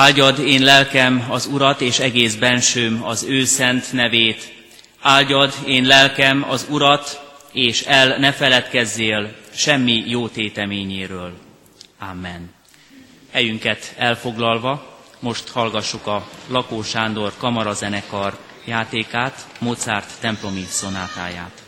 Áldjad én lelkem az Urat, és egész bensőm az ő szent nevét. Áldjad én lelkem az Urat, és el ne feledkezzél semmi jó téteményéről. Amen. Helyünket elfoglalva, most hallgassuk a Lakó Sándor kamarazenekar játékát, Mozart templomi szonátáját.